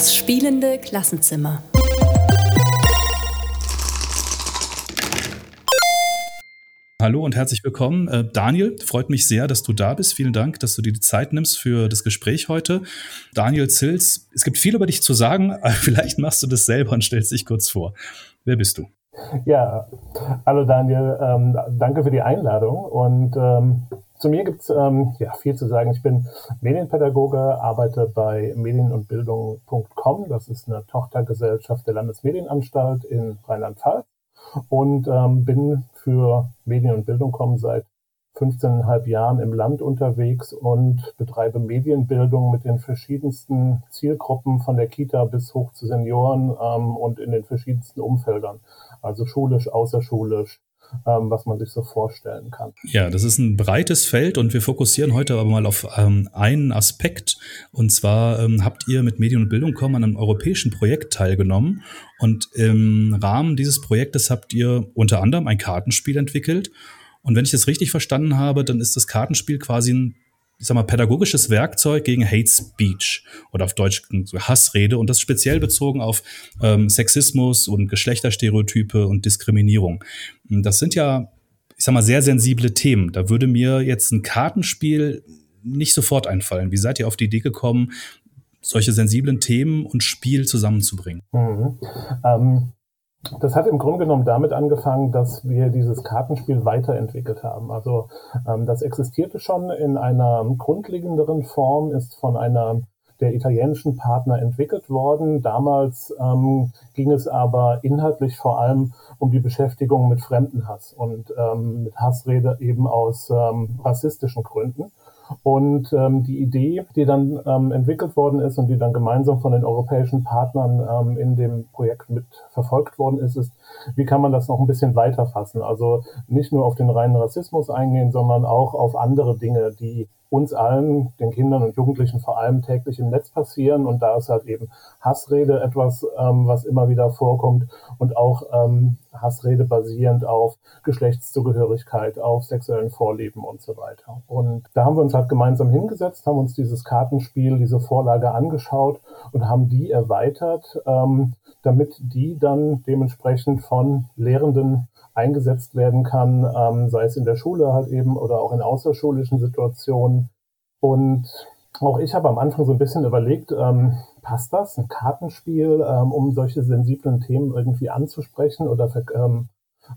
Das spielende Klassenzimmer. Hallo und herzlich willkommen. Äh, Daniel, freut mich sehr, dass du da bist. Vielen Dank, dass du dir die Zeit nimmst für das Gespräch heute. Daniel Zils, es gibt viel über dich zu sagen, aber vielleicht machst du das selber und stellst dich kurz vor. Wer bist du? Ja, hallo Daniel, ähm, danke für die Einladung und ähm, zu mir gibt's ähm, ja, viel zu sagen. Ich bin Medienpädagoge, arbeite bei medienundbildung.com. Das ist eine Tochtergesellschaft der Landesmedienanstalt in Rheinland-Pfalz und ähm, bin für Medien und Bildung.com seit 15,5 Jahren im Land unterwegs und betreibe Medienbildung mit den verschiedensten Zielgruppen von der Kita bis hoch zu Senioren ähm, und in den verschiedensten Umfeldern. Also schulisch, außerschulisch, was man sich so vorstellen kann. Ja, das ist ein breites Feld und wir fokussieren heute aber mal auf ähm, einen Aspekt. Und zwar ähm, habt ihr mit Medien und Bildung.com an einem europäischen Projekt teilgenommen. Und im Rahmen dieses Projektes habt ihr unter anderem ein Kartenspiel entwickelt. Und wenn ich das richtig verstanden habe, dann ist das Kartenspiel quasi ein ich sag mal, pädagogisches Werkzeug gegen Hate Speech oder auf Deutsch Hassrede und das speziell bezogen auf ähm, Sexismus und Geschlechterstereotype und Diskriminierung. Das sind ja, ich sag mal, sehr sensible Themen. Da würde mir jetzt ein Kartenspiel nicht sofort einfallen. Wie seid ihr auf die Idee gekommen, solche sensiblen Themen und Spiel zusammenzubringen? Mhm. Ähm das hat im Grunde genommen damit angefangen, dass wir dieses Kartenspiel weiterentwickelt haben. Also ähm, das existierte schon in einer grundlegenderen Form, ist von einer der italienischen Partner entwickelt worden. Damals ähm, ging es aber inhaltlich vor allem um die Beschäftigung mit Fremdenhass und ähm, mit Hassrede eben aus ähm, rassistischen Gründen. Und ähm, die Idee, die dann ähm, entwickelt worden ist und die dann gemeinsam von den europäischen Partnern ähm, in dem Projekt mit verfolgt worden ist, ist, wie kann man das noch ein bisschen weiter fassen? Also nicht nur auf den reinen Rassismus eingehen, sondern auch auf andere Dinge, die uns allen, den Kindern und Jugendlichen vor allem täglich im Netz passieren. Und da ist halt eben Hassrede etwas, ähm, was immer wieder vorkommt und auch ähm, Hassrede basierend auf Geschlechtszugehörigkeit, auf sexuellen Vorlieben und so weiter. Und da haben wir uns halt gemeinsam hingesetzt, haben uns dieses Kartenspiel, diese Vorlage angeschaut und haben die erweitert, ähm, damit die dann dementsprechend von Lehrenden eingesetzt werden kann, ähm, sei es in der Schule halt eben oder auch in außerschulischen Situationen. Und auch ich habe am Anfang so ein bisschen überlegt, ähm, passt das, ein Kartenspiel, ähm, um solche sensiblen Themen irgendwie anzusprechen oder ähm,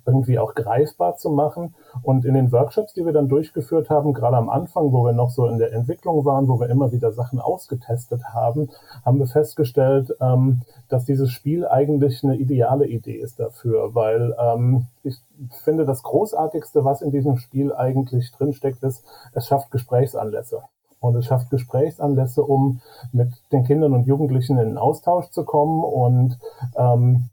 irgendwie auch greifbar zu machen. Und in den Workshops, die wir dann durchgeführt haben, gerade am Anfang, wo wir noch so in der Entwicklung waren, wo wir immer wieder Sachen ausgetestet haben, haben wir festgestellt, ähm, dass dieses Spiel eigentlich eine ideale Idee ist dafür, weil ähm, ich finde, das Großartigste, was in diesem Spiel eigentlich drinsteckt, ist, es schafft Gesprächsanlässe. Und es schafft Gesprächsanlässe, um mit den Kindern und Jugendlichen in den Austausch zu kommen und ähm,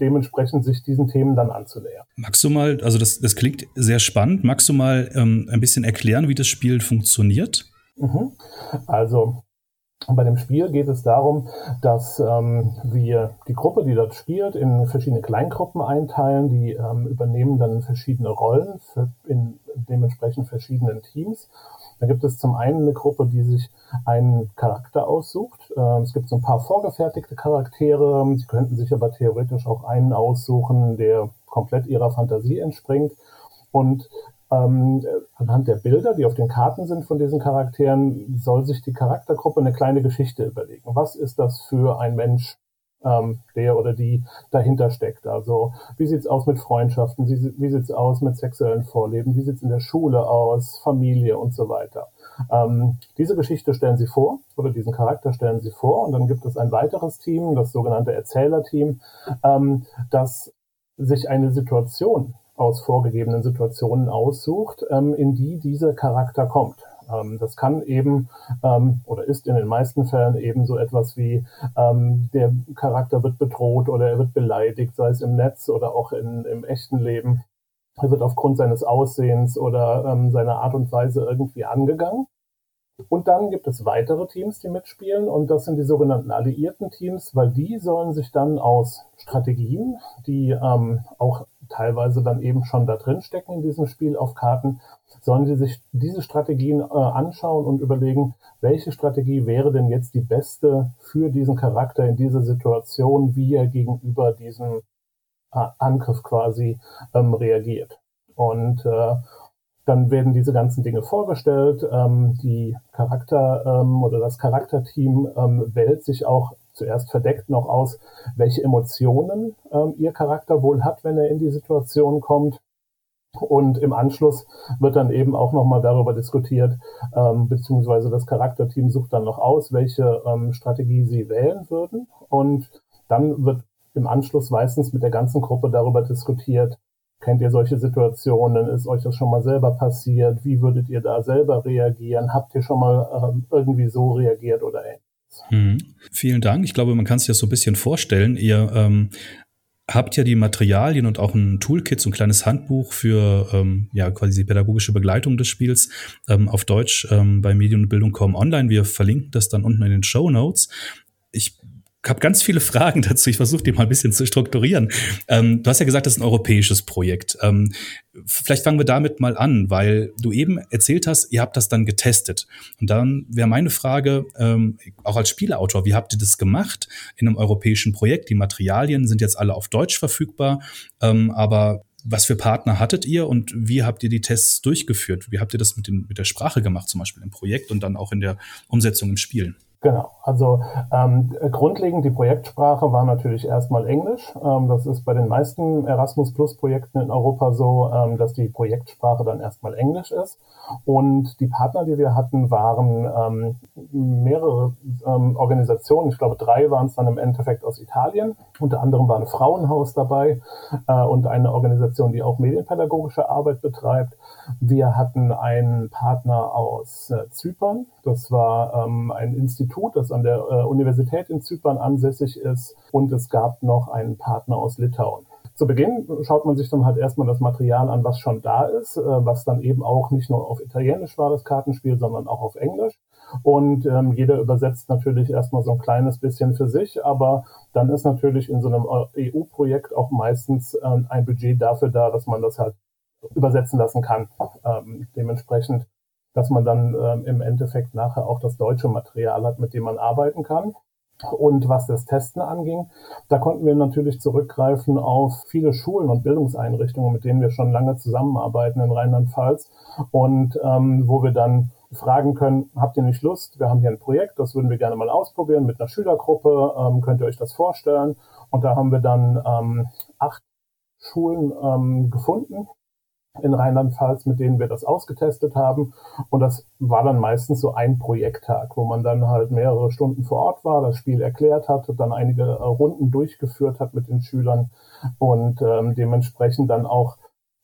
dementsprechend sich diesen Themen dann anzunähern. Magst du mal, also das, das klingt sehr spannend, magst du mal ähm, ein bisschen erklären, wie das Spiel funktioniert? Mhm. Also bei dem Spiel geht es darum, dass ähm, wir die Gruppe, die dort spielt, in verschiedene Kleingruppen einteilen. Die ähm, übernehmen dann verschiedene Rollen für in dementsprechend verschiedenen Teams. Da gibt es zum einen eine Gruppe, die sich einen Charakter aussucht. Ähm, es gibt so ein paar vorgefertigte Charaktere. Sie könnten sich aber theoretisch auch einen aussuchen, der komplett ihrer Fantasie entspringt. Und ähm, anhand der Bilder, die auf den Karten sind von diesen Charakteren, soll sich die Charaktergruppe eine kleine Geschichte überlegen. Was ist das für ein Mensch, ähm, der oder die dahinter steckt? Also wie sieht's aus mit Freundschaften? Wie, wie sieht's aus mit sexuellen Vorleben? Wie sieht's in der Schule aus? Familie und so weiter. Ähm, diese Geschichte stellen Sie vor oder diesen Charakter stellen Sie vor und dann gibt es ein weiteres Team, das sogenannte Erzählerteam, ähm, das sich eine Situation aus vorgegebenen Situationen aussucht, ähm, in die dieser Charakter kommt. Ähm, das kann eben ähm, oder ist in den meisten Fällen eben so etwas wie ähm, der Charakter wird bedroht oder er wird beleidigt, sei es im Netz oder auch in, im echten Leben. Er wird aufgrund seines Aussehens oder ähm, seiner Art und Weise irgendwie angegangen. Und dann gibt es weitere Teams, die mitspielen und das sind die sogenannten alliierten Teams, weil die sollen sich dann aus Strategien, die ähm, auch teilweise dann eben schon da drin stecken in diesem Spiel auf Karten, sollen sie sich diese Strategien äh, anschauen und überlegen, welche Strategie wäre denn jetzt die beste für diesen Charakter in dieser Situation, wie er gegenüber diesem äh, Angriff quasi ähm, reagiert. Und äh, dann werden diese ganzen Dinge vorgestellt. Ähm, die Charakter ähm, oder das Charakterteam ähm, wählt sich auch zuerst verdeckt noch aus, welche Emotionen ähm, ihr Charakter wohl hat, wenn er in die Situation kommt. Und im Anschluss wird dann eben auch nochmal darüber diskutiert, ähm, beziehungsweise das Charakterteam sucht dann noch aus, welche ähm, Strategie sie wählen würden. Und dann wird im Anschluss meistens mit der ganzen Gruppe darüber diskutiert, Kennt ihr solche Situationen? Ist euch das schon mal selber passiert? Wie würdet ihr da selber reagieren? Habt ihr schon mal ähm, irgendwie so reagiert oder ähnliches? Mhm. Vielen Dank. Ich glaube, man kann sich das so ein bisschen vorstellen. Ihr ähm, habt ja die Materialien und auch ein Toolkit, so ein kleines Handbuch für ähm, ja quasi die pädagogische Begleitung des Spiels ähm, auf Deutsch ähm, bei Medien und Bildung.com online. Wir verlinken das dann unten in den Show Notes. Ich habe ganz viele Fragen dazu. Ich versuche die mal ein bisschen zu strukturieren. Ähm, du hast ja gesagt, das ist ein europäisches Projekt. Ähm, vielleicht fangen wir damit mal an, weil du eben erzählt hast, ihr habt das dann getestet. Und dann wäre meine Frage, ähm, auch als Spieleautor, wie habt ihr das gemacht in einem europäischen Projekt? Die Materialien sind jetzt alle auf Deutsch verfügbar, ähm, aber was für Partner hattet ihr und wie habt ihr die Tests durchgeführt? Wie habt ihr das mit, den, mit der Sprache gemacht, zum Beispiel im Projekt und dann auch in der Umsetzung im Spielen? Genau, also ähm, grundlegend die Projektsprache war natürlich erstmal Englisch. Ähm, das ist bei den meisten Erasmus Plus Projekten in Europa so, ähm, dass die Projektsprache dann erstmal Englisch ist. Und die Partner, die wir hatten, waren ähm, mehrere ähm, Organisationen. Ich glaube, drei waren es dann im Endeffekt aus Italien. Unter anderem war ein Frauenhaus dabei äh, und eine Organisation, die auch medienpädagogische Arbeit betreibt. Wir hatten einen Partner aus äh, Zypern. Das war ähm, ein Institut, das an der äh, Universität in Zypern ansässig ist. Und es gab noch einen Partner aus Litauen. Zu Beginn schaut man sich dann halt erstmal das Material an, was schon da ist, äh, was dann eben auch nicht nur auf Italienisch war, das Kartenspiel, sondern auch auf Englisch. Und ähm, jeder übersetzt natürlich erstmal so ein kleines bisschen für sich, aber dann ist natürlich in so einem EU-Projekt auch meistens äh, ein Budget dafür da, dass man das halt übersetzen lassen kann. Ähm, dementsprechend, dass man dann ähm, im Endeffekt nachher auch das deutsche Material hat, mit dem man arbeiten kann. Und was das Testen anging, da konnten wir natürlich zurückgreifen auf viele Schulen und Bildungseinrichtungen, mit denen wir schon lange zusammenarbeiten in Rheinland-Pfalz und ähm, wo wir dann fragen können, habt ihr nicht Lust? Wir haben hier ein Projekt, das würden wir gerne mal ausprobieren mit einer Schülergruppe. Ähm, könnt ihr euch das vorstellen? Und da haben wir dann ähm, acht Schulen ähm, gefunden, in Rheinland-Pfalz, mit denen wir das ausgetestet haben. Und das war dann meistens so ein Projekttag, wo man dann halt mehrere Stunden vor Ort war, das Spiel erklärt hat, dann einige Runden durchgeführt hat mit den Schülern und ähm, dementsprechend dann auch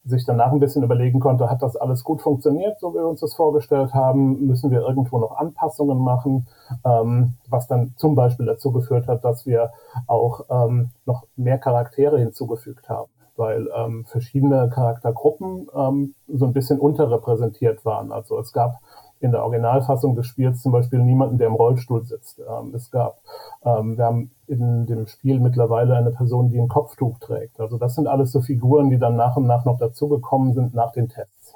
sich danach ein bisschen überlegen konnte, hat das alles gut funktioniert, so wie wir uns das vorgestellt haben, müssen wir irgendwo noch Anpassungen machen, ähm, was dann zum Beispiel dazu geführt hat, dass wir auch ähm, noch mehr Charaktere hinzugefügt haben weil ähm, verschiedene Charaktergruppen ähm, so ein bisschen unterrepräsentiert waren. Also es gab in der Originalfassung des Spiels zum Beispiel niemanden, der im Rollstuhl sitzt. Ähm, es gab, ähm, wir haben in dem Spiel mittlerweile eine Person, die ein Kopftuch trägt. Also das sind alles so Figuren, die dann nach und nach noch dazugekommen sind nach den Tests.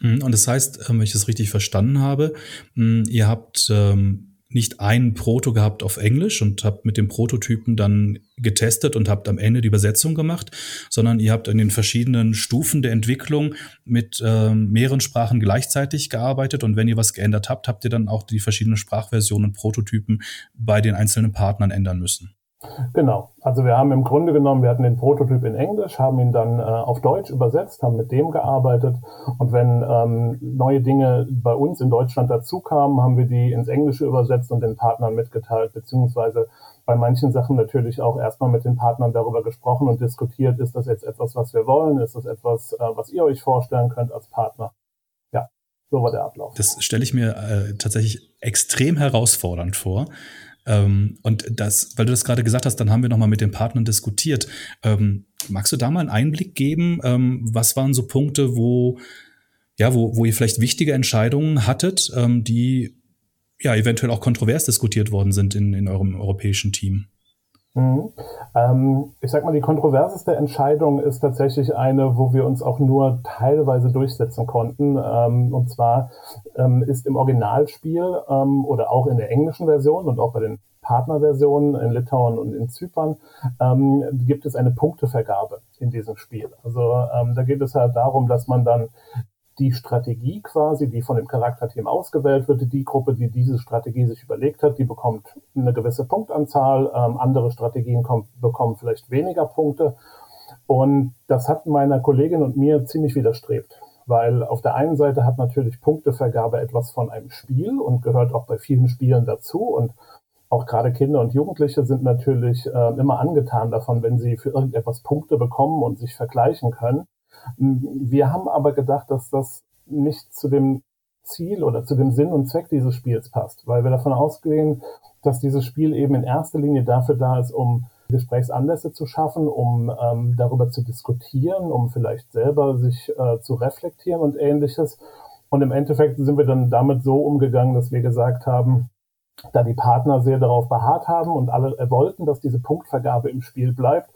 Mhm, und das heißt, ähm, wenn ich das richtig verstanden habe, mm, ihr habt ähm, nicht ein Proto gehabt auf Englisch und habt mit dem Prototypen dann getestet und habt am Ende die Übersetzung gemacht, sondern ihr habt in den verschiedenen Stufen der Entwicklung mit äh, mehreren Sprachen gleichzeitig gearbeitet und wenn ihr was geändert habt, habt ihr dann auch die verschiedenen Sprachversionen und Prototypen bei den einzelnen Partnern ändern müssen. Genau. Also wir haben im Grunde genommen, wir hatten den Prototyp in Englisch, haben ihn dann äh, auf Deutsch übersetzt, haben mit dem gearbeitet. Und wenn ähm, neue Dinge bei uns in Deutschland dazukamen, haben wir die ins Englische übersetzt und den Partnern mitgeteilt, beziehungsweise bei manchen Sachen natürlich auch erstmal mit den Partnern darüber gesprochen und diskutiert, ist das jetzt etwas, was wir wollen, ist das etwas, äh, was ihr euch vorstellen könnt als Partner. Ja, so war der Ablauf. Das stelle ich mir äh, tatsächlich extrem herausfordernd vor ähm, und das, weil du das gerade gesagt hast, dann haben wir nochmal mit den Partnern diskutiert. Ähm, magst du da mal einen Einblick geben? Ähm, was waren so Punkte, wo, ja, wo, wo ihr vielleicht wichtige Entscheidungen hattet, ähm, die ja eventuell auch kontrovers diskutiert worden sind in, in eurem europäischen Team? Mhm. Ähm, ich sag mal, die kontroverseste Entscheidung ist tatsächlich eine, wo wir uns auch nur teilweise durchsetzen konnten. Ähm, und zwar ähm, ist im Originalspiel ähm, oder auch in der englischen Version und auch bei den Partnerversionen in Litauen und in Zypern ähm, gibt es eine Punktevergabe in diesem Spiel. Also ähm, da geht es halt darum, dass man dann die Strategie quasi, die von dem Charakterteam ausgewählt wird, die Gruppe, die diese Strategie sich überlegt hat, die bekommt eine gewisse Punktanzahl, ähm, andere Strategien kommt, bekommen vielleicht weniger Punkte. Und das hat meiner Kollegin und mir ziemlich widerstrebt, weil auf der einen Seite hat natürlich Punktevergabe etwas von einem Spiel und gehört auch bei vielen Spielen dazu und auch gerade Kinder und Jugendliche sind natürlich äh, immer angetan davon, wenn sie für irgendetwas Punkte bekommen und sich vergleichen können. Wir haben aber gedacht, dass das nicht zu dem Ziel oder zu dem Sinn und Zweck dieses Spiels passt, weil wir davon ausgehen, dass dieses Spiel eben in erster Linie dafür da ist, um Gesprächsanlässe zu schaffen, um ähm, darüber zu diskutieren, um vielleicht selber sich äh, zu reflektieren und ähnliches. Und im Endeffekt sind wir dann damit so umgegangen, dass wir gesagt haben, da die Partner sehr darauf beharrt haben und alle wollten, dass diese Punktvergabe im Spiel bleibt,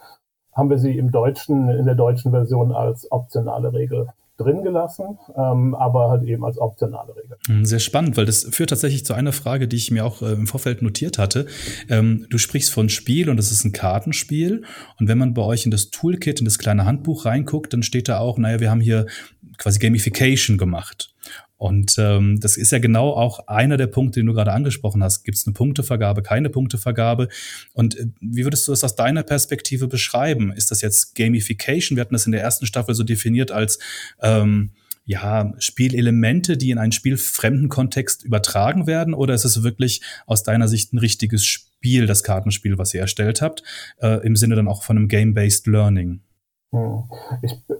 haben wir sie im Deutschen, in der deutschen Version als optionale Regel drin gelassen, ähm, aber halt eben als optionale Regel. Hm, sehr spannend, weil das führt tatsächlich zu einer Frage, die ich mir auch äh, im Vorfeld notiert hatte. Ähm, du sprichst von Spiel und es ist ein Kartenspiel. Und wenn man bei euch in das Toolkit, in das kleine Handbuch reinguckt, dann steht da auch, naja, wir haben hier quasi Gamification gemacht. Und ähm, das ist ja genau auch einer der Punkte, den du gerade angesprochen hast. Gibt es eine Punktevergabe, keine Punktevergabe? Und äh, wie würdest du das aus deiner Perspektive beschreiben? Ist das jetzt Gamification? Wir hatten das in der ersten Staffel so definiert als ähm, ja, Spielelemente, die in einen spielfremden Kontext übertragen werden? Oder ist es wirklich aus deiner Sicht ein richtiges Spiel, das Kartenspiel, was ihr erstellt habt, äh, im Sinne dann auch von einem Game-Based Learning? Hm. Ich äh,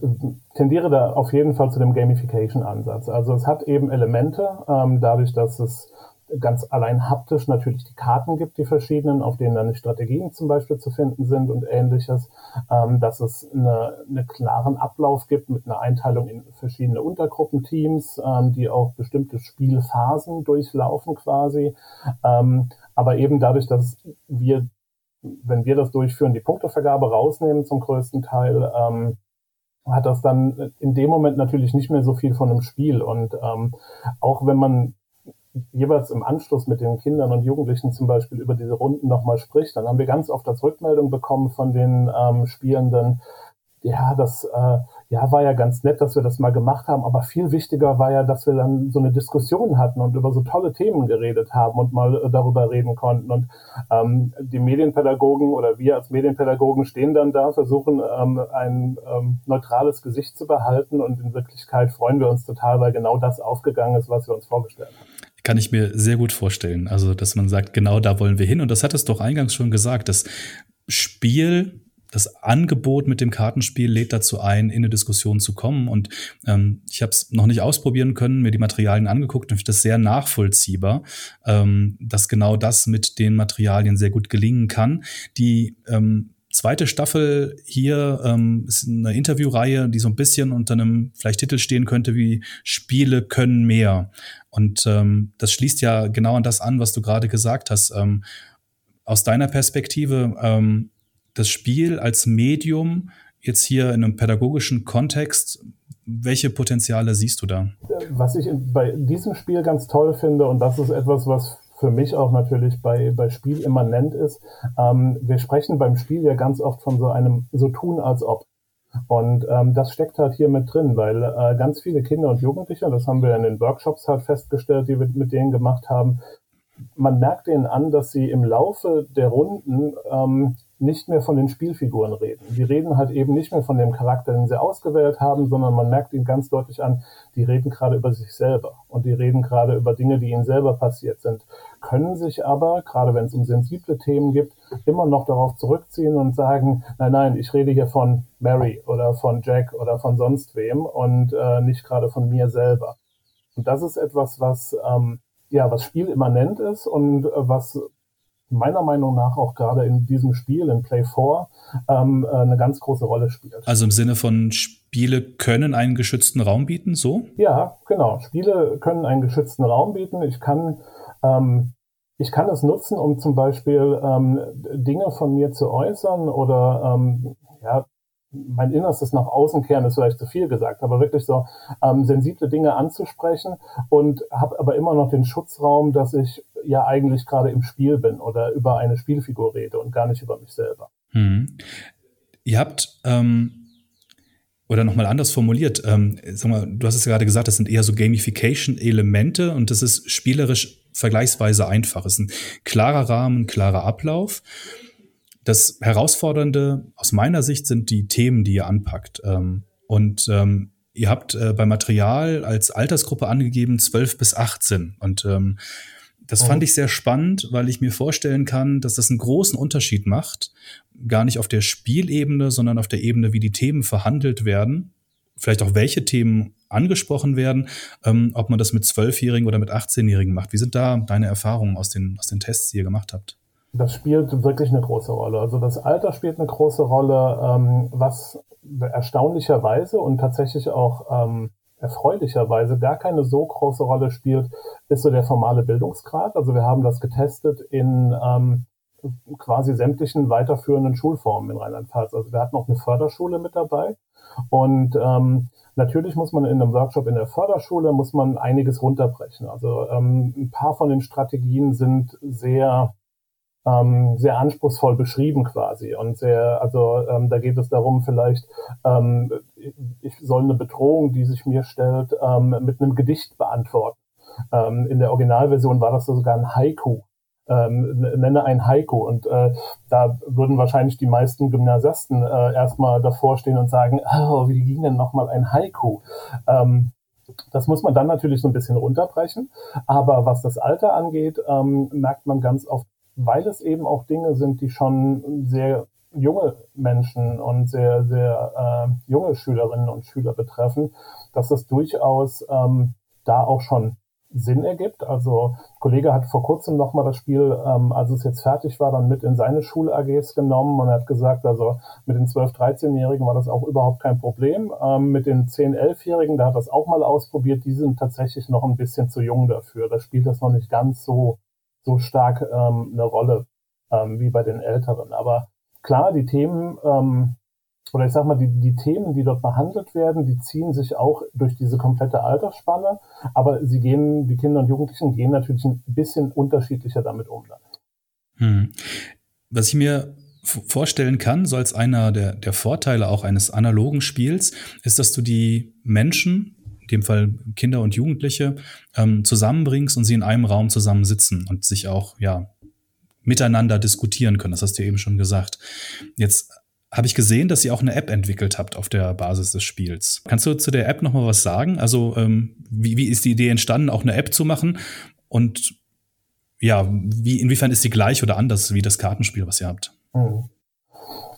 tendiere da auf jeden Fall zu dem Gamification-Ansatz. Also es hat eben Elemente, ähm, dadurch, dass es ganz allein haptisch natürlich die Karten gibt, die verschiedenen, auf denen dann die Strategien zum Beispiel zu finden sind und ähnliches, ähm, dass es eine, eine klaren Ablauf gibt mit einer Einteilung in verschiedene Untergruppenteams, ähm, die auch bestimmte Spielphasen durchlaufen quasi. Ähm, aber eben dadurch, dass wir wenn wir das durchführen, die Punktevergabe rausnehmen zum größten Teil, ähm, hat das dann in dem Moment natürlich nicht mehr so viel von einem Spiel. Und ähm, auch wenn man jeweils im Anschluss mit den Kindern und Jugendlichen zum Beispiel über diese Runden nochmal spricht, dann haben wir ganz oft als Rückmeldung bekommen von den ähm, Spielenden, ja, das äh, ja, war ja ganz nett, dass wir das mal gemacht haben, aber viel wichtiger war ja, dass wir dann so eine Diskussion hatten und über so tolle Themen geredet haben und mal äh, darüber reden konnten. Und ähm, die Medienpädagogen oder wir als Medienpädagogen stehen dann da, versuchen ähm, ein ähm, neutrales Gesicht zu behalten und in Wirklichkeit freuen wir uns total, weil genau das aufgegangen ist, was wir uns vorgestellt haben. Kann ich mir sehr gut vorstellen. Also, dass man sagt, genau da wollen wir hin. Und das hat es doch eingangs schon gesagt, das Spiel das Angebot mit dem Kartenspiel lädt dazu ein, in eine Diskussion zu kommen. Und ähm, ich habe es noch nicht ausprobieren können, mir die Materialien angeguckt und finde das sehr nachvollziehbar, ähm, dass genau das mit den Materialien sehr gut gelingen kann. Die ähm, zweite Staffel hier ähm, ist eine Interviewreihe, die so ein bisschen unter einem vielleicht Titel stehen könnte wie Spiele können mehr. Und ähm, das schließt ja genau an das an, was du gerade gesagt hast. Ähm, aus deiner Perspektive, ähm, das Spiel als Medium jetzt hier in einem pädagogischen Kontext, welche Potenziale siehst du da? Was ich bei diesem Spiel ganz toll finde, und das ist etwas, was für mich auch natürlich bei, bei Spiel immanent ist, ähm, wir sprechen beim Spiel ja ganz oft von so einem so tun als ob. Und ähm, das steckt halt hier mit drin, weil äh, ganz viele Kinder und Jugendliche, das haben wir in den Workshops halt festgestellt, die wir mit denen gemacht haben, man merkt denen an, dass sie im Laufe der Runden ähm, nicht mehr von den Spielfiguren reden. Die reden halt eben nicht mehr von dem Charakter, den sie ausgewählt haben, sondern man merkt ihnen ganz deutlich an, die reden gerade über sich selber und die reden gerade über Dinge, die ihnen selber passiert sind, können sich aber, gerade wenn es um sensible Themen gibt, immer noch darauf zurückziehen und sagen, nein, nein, ich rede hier von Mary oder von Jack oder von sonst wem und äh, nicht gerade von mir selber. Und das ist etwas, was ähm, ja, was spielimmanent ist und äh, was meiner Meinung nach auch gerade in diesem Spiel, in Play 4, ähm, äh, eine ganz große Rolle spielt. Also im Sinne von Spiele können einen geschützten Raum bieten, so? Ja, genau. Spiele können einen geschützten Raum bieten. Ich kann ähm, ich kann es nutzen, um zum Beispiel ähm, Dinge von mir zu äußern oder ähm, ja, mein Innerstes nach außen kehren ist vielleicht zu viel gesagt, aber wirklich so ähm, sensible Dinge anzusprechen und habe aber immer noch den Schutzraum, dass ich ja eigentlich gerade im Spiel bin oder über eine Spielfigur rede und gar nicht über mich selber. Hm. Ihr habt ähm oder nochmal anders formuliert, ähm, sag mal, du hast es ja gerade gesagt, das sind eher so Gamification-Elemente und das ist spielerisch vergleichsweise einfach. Es ist ein klarer Rahmen, klarer Ablauf. Das Herausfordernde aus meiner Sicht sind die Themen, die ihr anpackt. Ähm, und ähm, ihr habt äh, beim Material als Altersgruppe angegeben 12 bis 18. Und ähm, das fand oh. ich sehr spannend, weil ich mir vorstellen kann, dass das einen großen Unterschied macht. Gar nicht auf der Spielebene, sondern auf der Ebene, wie die Themen verhandelt werden. Vielleicht auch welche Themen angesprochen werden, ähm, ob man das mit Zwölfjährigen oder mit 18-Jährigen macht. Wie sind da deine Erfahrungen aus den, aus den Tests, die ihr gemacht habt? das spielt wirklich eine große Rolle. Also das Alter spielt eine große Rolle, ähm, was erstaunlicherweise und tatsächlich auch ähm, erfreulicherweise gar keine so große Rolle spielt, ist so der formale Bildungsgrad. Also wir haben das getestet in ähm, quasi sämtlichen weiterführenden Schulformen in Rheinland-Pfalz. Also wir hatten auch eine Förderschule mit dabei. Und ähm, natürlich muss man in einem Workshop in der Förderschule muss man einiges runterbrechen. Also ähm, ein paar von den Strategien sind sehr ähm, sehr anspruchsvoll beschrieben quasi und sehr, also ähm, da geht es darum, vielleicht ähm, ich soll eine Bedrohung, die sich mir stellt, ähm, mit einem Gedicht beantworten. Ähm, in der Originalversion war das sogar ein Haiku. Ähm, nenne ein Haiku und äh, da würden wahrscheinlich die meisten Gymnasiasten äh, erstmal davor stehen und sagen, oh, wie ging denn nochmal ein Haiku? Ähm, das muss man dann natürlich so ein bisschen runterbrechen. Aber was das Alter angeht, ähm, merkt man ganz oft, weil es eben auch Dinge sind, die schon sehr junge Menschen und sehr, sehr äh, junge Schülerinnen und Schüler betreffen, dass es durchaus ähm, da auch schon Sinn ergibt. Also Kollege hat vor kurzem nochmal das Spiel, ähm, als es jetzt fertig war, dann mit in seine Schul-AGs genommen und hat gesagt, also mit den 12-, 13-Jährigen war das auch überhaupt kein Problem. Ähm, mit den 10-, 11-Jährigen, da hat das auch mal ausprobiert, die sind tatsächlich noch ein bisschen zu jung dafür. Da spielt das noch nicht ganz so so stark ähm, eine Rolle ähm, wie bei den Älteren. Aber klar, die Themen, ähm, oder ich sag mal, die, die Themen, die dort behandelt werden, die ziehen sich auch durch diese komplette Altersspanne, aber sie gehen, die Kinder und Jugendlichen gehen natürlich ein bisschen unterschiedlicher damit um. Hm. Was ich mir vorstellen kann, so als einer der, der Vorteile auch eines analogen Spiels, ist, dass du die Menschen in dem Fall Kinder und Jugendliche, ähm, zusammenbringst und sie in einem Raum zusammen sitzen und sich auch, ja, miteinander diskutieren können. Das hast du eben schon gesagt. Jetzt habe ich gesehen, dass ihr auch eine App entwickelt habt auf der Basis des Spiels. Kannst du zu der App noch mal was sagen? Also ähm, wie, wie ist die Idee entstanden, auch eine App zu machen? Und ja, wie, inwiefern ist die gleich oder anders wie das Kartenspiel, was ihr habt? Mhm.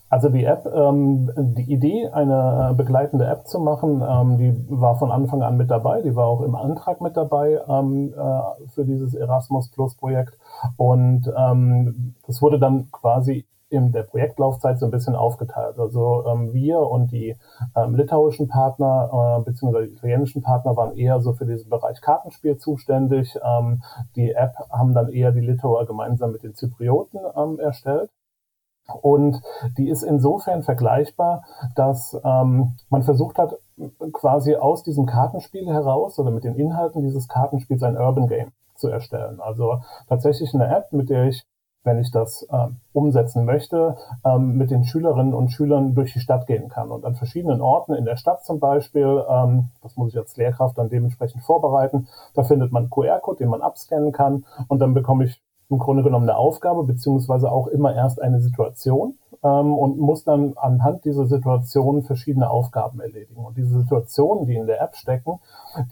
Also die App, ähm, die Idee, eine begleitende App zu machen, ähm, die war von Anfang an mit dabei. Die war auch im Antrag mit dabei ähm, äh, für dieses Erasmus Plus Projekt. Und ähm, das wurde dann quasi in der Projektlaufzeit so ein bisschen aufgeteilt. Also ähm, wir und die ähm, litauischen Partner äh, beziehungsweise die italienischen Partner waren eher so für diesen Bereich Kartenspiel zuständig. Ähm, die App haben dann eher die Litauer gemeinsam mit den Zyprioten ähm, erstellt. Und die ist insofern vergleichbar, dass ähm, man versucht hat, quasi aus diesem Kartenspiel heraus oder mit den Inhalten dieses Kartenspiels ein Urban Game zu erstellen. Also tatsächlich eine App, mit der ich, wenn ich das ähm, umsetzen möchte, ähm, mit den Schülerinnen und Schülern durch die Stadt gehen kann. Und an verschiedenen Orten in der Stadt zum Beispiel, ähm, das muss ich als Lehrkraft dann dementsprechend vorbereiten, da findet man QR-Code, den man abscannen kann und dann bekomme ich im Grunde genommen eine Aufgabe, beziehungsweise auch immer erst eine Situation ähm, und muss dann anhand dieser Situation verschiedene Aufgaben erledigen. Und diese Situationen, die in der App stecken,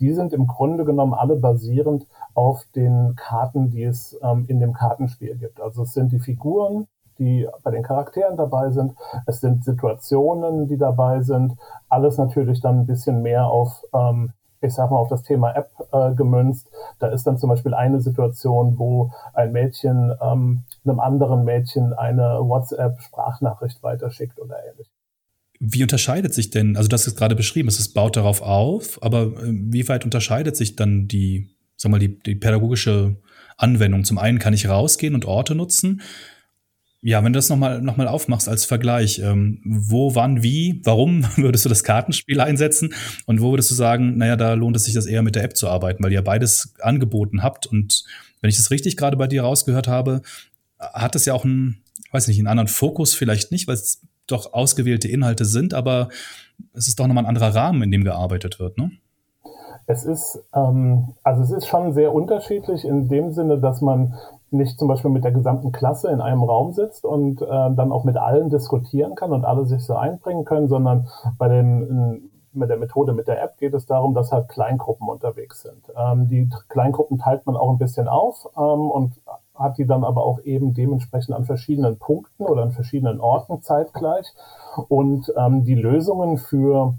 die sind im Grunde genommen alle basierend auf den Karten, die es ähm, in dem Kartenspiel gibt. Also es sind die Figuren, die bei den Charakteren dabei sind. Es sind Situationen, die dabei sind. Alles natürlich dann ein bisschen mehr auf ähm, ich sag mal, auf das Thema App äh, gemünzt. Da ist dann zum Beispiel eine Situation, wo ein Mädchen ähm, einem anderen Mädchen eine WhatsApp-Sprachnachricht weiterschickt oder ähnlich. Wie unterscheidet sich denn, also das ist gerade beschrieben, es baut darauf auf, aber äh, wie weit unterscheidet sich dann die, sag mal, die, die pädagogische Anwendungen. Zum einen kann ich rausgehen und Orte nutzen. Ja, wenn du das nochmal noch mal aufmachst als Vergleich, ähm, wo, wann, wie, warum würdest du das Kartenspiel einsetzen und wo würdest du sagen, naja, da lohnt es sich das eher mit der App zu arbeiten, weil ihr beides angeboten habt und wenn ich das richtig gerade bei dir rausgehört habe, hat es ja auch einen, weiß nicht, einen anderen Fokus vielleicht nicht, weil es doch ausgewählte Inhalte sind, aber es ist doch nochmal ein anderer Rahmen, in dem gearbeitet wird, ne? Es ist, ähm, also es ist schon sehr unterschiedlich in dem Sinne, dass man nicht zum Beispiel mit der gesamten Klasse in einem Raum sitzt und äh, dann auch mit allen diskutieren kann und alle sich so einbringen können, sondern bei den mit der Methode, mit der App geht es darum, dass halt Kleingruppen unterwegs sind. Ähm, die Kleingruppen teilt man auch ein bisschen auf ähm, und hat die dann aber auch eben dementsprechend an verschiedenen Punkten oder an verschiedenen Orten zeitgleich. Und ähm, die Lösungen für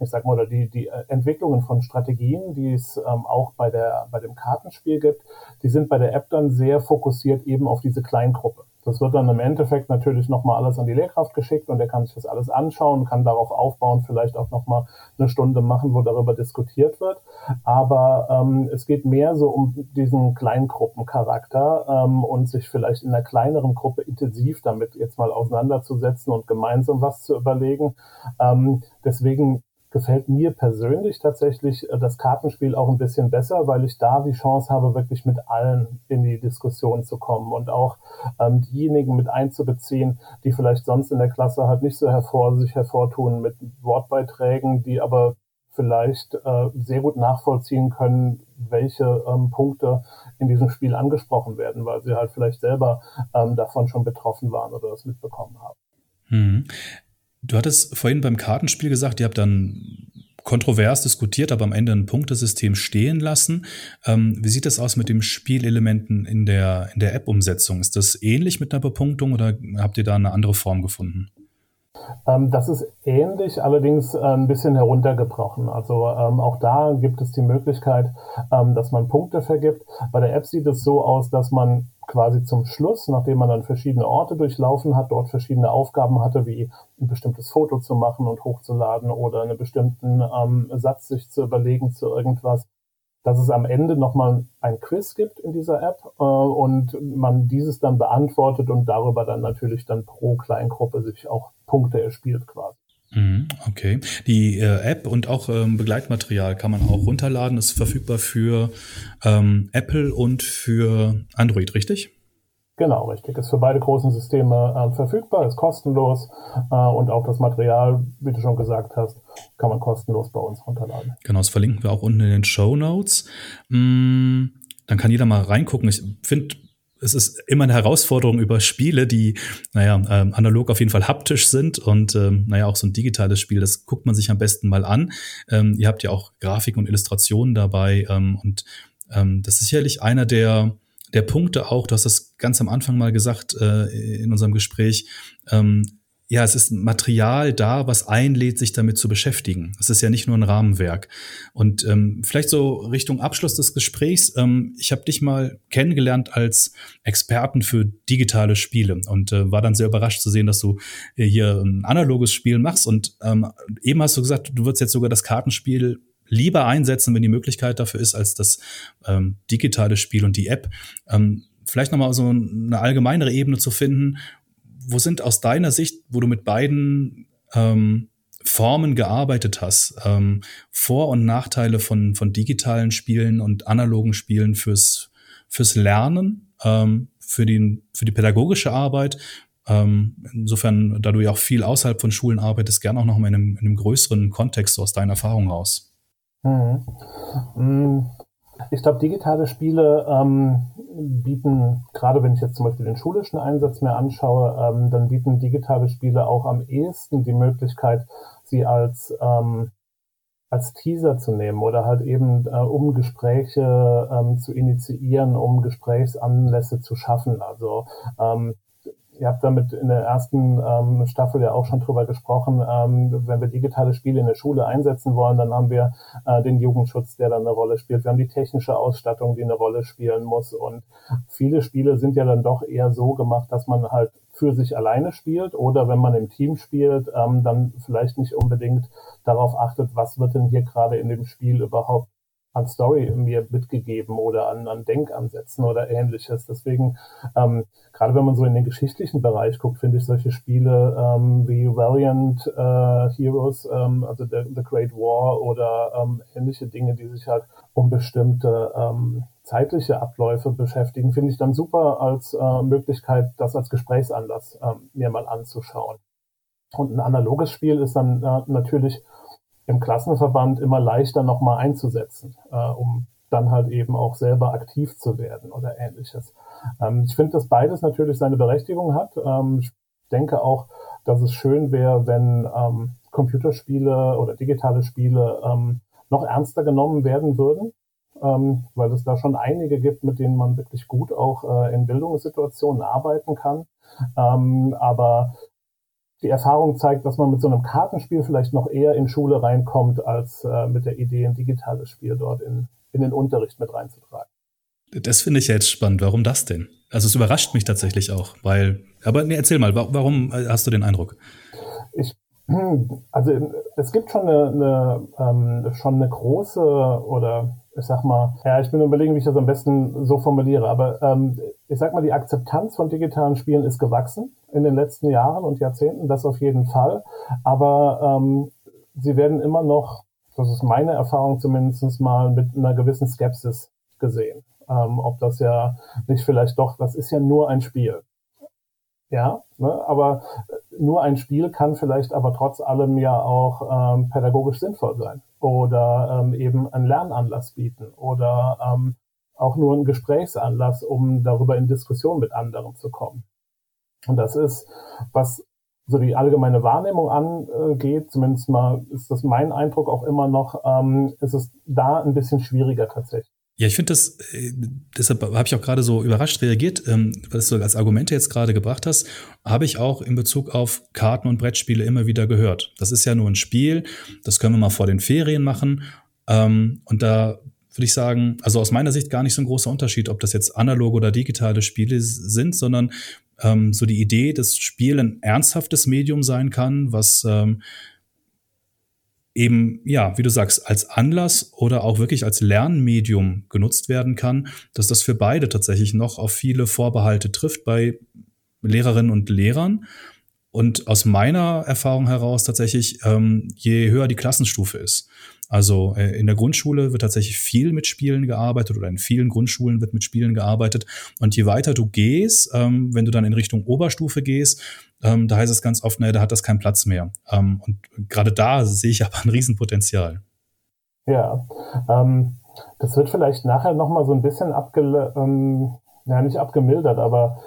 ich sag mal, oder die, die äh, Entwicklungen von Strategien, die es ähm, auch bei, der, bei dem Kartenspiel gibt, die sind bei der App dann sehr fokussiert eben auf diese Kleingruppe. Das wird dann im Endeffekt natürlich nochmal alles an die Lehrkraft geschickt und der kann sich das alles anschauen, kann darauf aufbauen, vielleicht auch nochmal eine Stunde machen, wo darüber diskutiert wird. Aber ähm, es geht mehr so um diesen Kleingruppencharakter ähm, und sich vielleicht in einer kleineren Gruppe intensiv damit jetzt mal auseinanderzusetzen und gemeinsam was zu überlegen. Ähm, deswegen gefällt mir persönlich tatsächlich äh, das Kartenspiel auch ein bisschen besser, weil ich da die Chance habe, wirklich mit allen in die Diskussion zu kommen und auch ähm, diejenigen mit einzubeziehen, die vielleicht sonst in der Klasse halt nicht so hervor, sich hervortun mit Wortbeiträgen, die aber vielleicht äh, sehr gut nachvollziehen können, welche ähm, Punkte in diesem Spiel angesprochen werden, weil sie halt vielleicht selber ähm, davon schon betroffen waren oder das mitbekommen haben. Hm. Du hattest vorhin beim Kartenspiel gesagt, ihr habt dann kontrovers diskutiert, aber am Ende ein Punktesystem stehen lassen. Ähm, wie sieht das aus mit den Spielelementen in der, in der App-Umsetzung? Ist das ähnlich mit einer Bepunktung oder habt ihr da eine andere Form gefunden? Ähm, das ist ähnlich, allerdings ein bisschen heruntergebrochen. Also ähm, auch da gibt es die Möglichkeit, ähm, dass man Punkte vergibt. Bei der App sieht es so aus, dass man quasi zum Schluss, nachdem man dann verschiedene Orte durchlaufen hat, dort verschiedene Aufgaben hatte, wie ein bestimmtes Foto zu machen und hochzuladen oder einen bestimmten ähm, Satz sich zu überlegen zu irgendwas, dass es am Ende nochmal ein Quiz gibt in dieser App äh, und man dieses dann beantwortet und darüber dann natürlich dann pro Kleingruppe sich auch Punkte erspielt quasi. Mhm, okay. Die äh, App und auch ähm, Begleitmaterial kann man auch runterladen. Ist verfügbar für ähm, Apple und für Android, richtig? Genau, richtig. Ist für beide großen Systeme äh, verfügbar, ist kostenlos äh, und auch das Material, wie du schon gesagt hast, kann man kostenlos bei uns runterladen. Genau, das verlinken wir auch unten in den Show Notes. Mm, dann kann jeder mal reingucken. Ich finde es ist immer eine Herausforderung über Spiele, die, naja, ähm, analog auf jeden Fall haptisch sind und, ähm, naja, auch so ein digitales Spiel, das guckt man sich am besten mal an. Ähm, ihr habt ja auch Grafiken und Illustrationen dabei ähm, und ähm, das ist sicherlich einer der, der Punkte auch, du hast das ganz am Anfang mal gesagt äh, in unserem Gespräch, ähm, ja, es ist Material da, was einlädt, sich damit zu beschäftigen. Es ist ja nicht nur ein Rahmenwerk. Und ähm, vielleicht so Richtung Abschluss des Gesprächs. Ähm, ich habe dich mal kennengelernt als Experten für digitale Spiele und äh, war dann sehr überrascht zu sehen, dass du äh, hier ein analoges Spiel machst. Und ähm, eben hast du gesagt, du würdest jetzt sogar das Kartenspiel lieber einsetzen, wenn die Möglichkeit dafür ist, als das ähm, digitale Spiel und die App. Ähm, vielleicht nochmal so eine allgemeinere Ebene zu finden wo sind aus deiner Sicht, wo du mit beiden ähm, Formen gearbeitet hast, ähm, Vor- und Nachteile von, von digitalen Spielen und analogen Spielen fürs, fürs Lernen, ähm, für, den, für die pädagogische Arbeit. Ähm, insofern, da du ja auch viel außerhalb von Schulen arbeitest, gerne auch noch mal in einem, in einem größeren Kontext so aus deiner Erfahrung raus. Mhm. Ich glaube, digitale Spiele ähm, bieten, gerade wenn ich jetzt zum Beispiel den schulischen Einsatz mir anschaue, ähm, dann bieten digitale Spiele auch am ehesten die Möglichkeit, sie als ähm, als Teaser zu nehmen oder halt eben äh, um Gespräche ähm, zu initiieren, um Gesprächsanlässe zu schaffen. Also ähm, ihr habt damit in der ersten ähm, Staffel ja auch schon drüber gesprochen, ähm, wenn wir digitale Spiele in der Schule einsetzen wollen, dann haben wir äh, den Jugendschutz, der dann eine Rolle spielt. Wir haben die technische Ausstattung, die eine Rolle spielen muss. Und viele Spiele sind ja dann doch eher so gemacht, dass man halt für sich alleine spielt oder wenn man im Team spielt, ähm, dann vielleicht nicht unbedingt darauf achtet, was wird denn hier gerade in dem Spiel überhaupt an Story mir mitgegeben oder an, an Denkansätzen oder ähnliches. Deswegen, ähm, gerade wenn man so in den geschichtlichen Bereich guckt, finde ich solche Spiele ähm, wie Valiant äh, Heroes, ähm, also The, The Great War oder ähm, ähnliche Dinge, die sich halt um bestimmte ähm, zeitliche Abläufe beschäftigen, finde ich dann super als äh, Möglichkeit, das als Gesprächsanlass äh, mir mal anzuschauen. Und ein analoges Spiel ist dann äh, natürlich im Klassenverband immer leichter nochmal einzusetzen, äh, um dann halt eben auch selber aktiv zu werden oder ähnliches. Ähm, ich finde, dass beides natürlich seine Berechtigung hat. Ähm, ich denke auch, dass es schön wäre, wenn ähm, Computerspiele oder digitale Spiele ähm, noch ernster genommen werden würden, ähm, weil es da schon einige gibt, mit denen man wirklich gut auch äh, in Bildungssituationen arbeiten kann. Ähm, aber die Erfahrung zeigt, dass man mit so einem Kartenspiel vielleicht noch eher in Schule reinkommt, als äh, mit der Idee, ein digitales Spiel dort in, in den Unterricht mit reinzutragen. Das finde ich ja jetzt spannend. Warum das denn? Also es überrascht mich tatsächlich auch, weil, aber nee, erzähl mal, warum hast du den Eindruck? Ich, also es gibt schon eine, eine ähm, schon eine große oder ich sag mal, ja, ich bin überlegen, wie ich das am besten so formuliere, aber ähm, ich sag mal, die Akzeptanz von digitalen Spielen ist gewachsen in den letzten Jahren und Jahrzehnten, das auf jeden Fall. Aber ähm, sie werden immer noch, das ist meine Erfahrung zumindest mal, mit einer gewissen Skepsis gesehen. Ähm, ob das ja nicht vielleicht doch, das ist ja nur ein Spiel. Ja, ne, aber nur ein Spiel kann vielleicht aber trotz allem ja auch ähm, pädagogisch sinnvoll sein oder ähm, eben einen Lernanlass bieten oder ähm, auch nur einen Gesprächsanlass, um darüber in Diskussion mit anderen zu kommen. Und das ist, was so die allgemeine Wahrnehmung angeht, zumindest mal ist das mein Eindruck auch immer noch, ähm, ist es da ein bisschen schwieriger tatsächlich. Ja, ich finde das, äh, deshalb habe ich auch gerade so überrascht reagiert, ähm, was du als Argumente jetzt gerade gebracht hast, habe ich auch in Bezug auf Karten und Brettspiele immer wieder gehört. Das ist ja nur ein Spiel, das können wir mal vor den Ferien machen. Ähm, und da würde ich sagen, also aus meiner Sicht gar nicht so ein großer Unterschied, ob das jetzt analoge oder digitale Spiele sind, sondern ähm, so die Idee, dass Spiel ein ernsthaftes Medium sein kann, was eben, ja, wie du sagst, als Anlass oder auch wirklich als Lernmedium genutzt werden kann, dass das für beide tatsächlich noch auf viele Vorbehalte trifft bei Lehrerinnen und Lehrern. Und aus meiner Erfahrung heraus tatsächlich, ähm, je höher die Klassenstufe ist, also äh, in der Grundschule wird tatsächlich viel mit Spielen gearbeitet oder in vielen Grundschulen wird mit Spielen gearbeitet. Und je weiter du gehst, ähm, wenn du dann in Richtung Oberstufe gehst, ähm, da heißt es ganz oft, naja, da hat das keinen Platz mehr. Ähm, und gerade da sehe ich aber ein Riesenpotenzial. Ja, ähm, das wird vielleicht nachher nochmal so ein bisschen abge, ähm, ja, nicht abgemildert, aber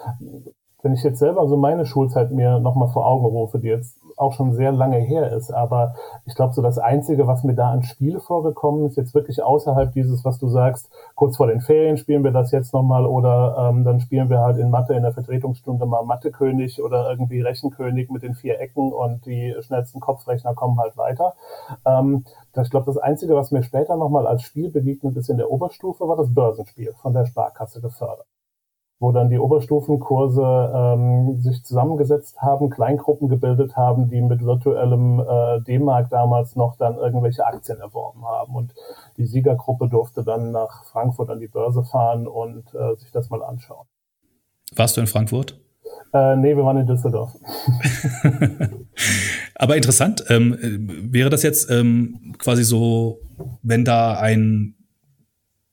wenn ich jetzt selber so meine Schulzeit mir nochmal vor Augen rufe, die jetzt auch schon sehr lange her ist. Aber ich glaube, so das Einzige, was mir da an Spiel vorgekommen ist, jetzt wirklich außerhalb dieses, was du sagst, kurz vor den Ferien spielen wir das jetzt nochmal oder ähm, dann spielen wir halt in Mathe in der Vertretungsstunde mal Mathekönig oder irgendwie Rechenkönig mit den vier Ecken und die schnellsten Kopfrechner kommen halt weiter. Ähm, ich glaube, das Einzige, was mir später nochmal als Spiel begegnet ist in der Oberstufe, war das Börsenspiel von der Sparkasse gefördert wo dann die Oberstufenkurse ähm, sich zusammengesetzt haben, Kleingruppen gebildet haben, die mit virtuellem äh, D-Mark damals noch dann irgendwelche Aktien erworben haben. Und die Siegergruppe durfte dann nach Frankfurt an die Börse fahren und äh, sich das mal anschauen. Warst du in Frankfurt? Äh, nee, wir waren in Düsseldorf. Aber interessant, ähm, wäre das jetzt ähm, quasi so, wenn da ein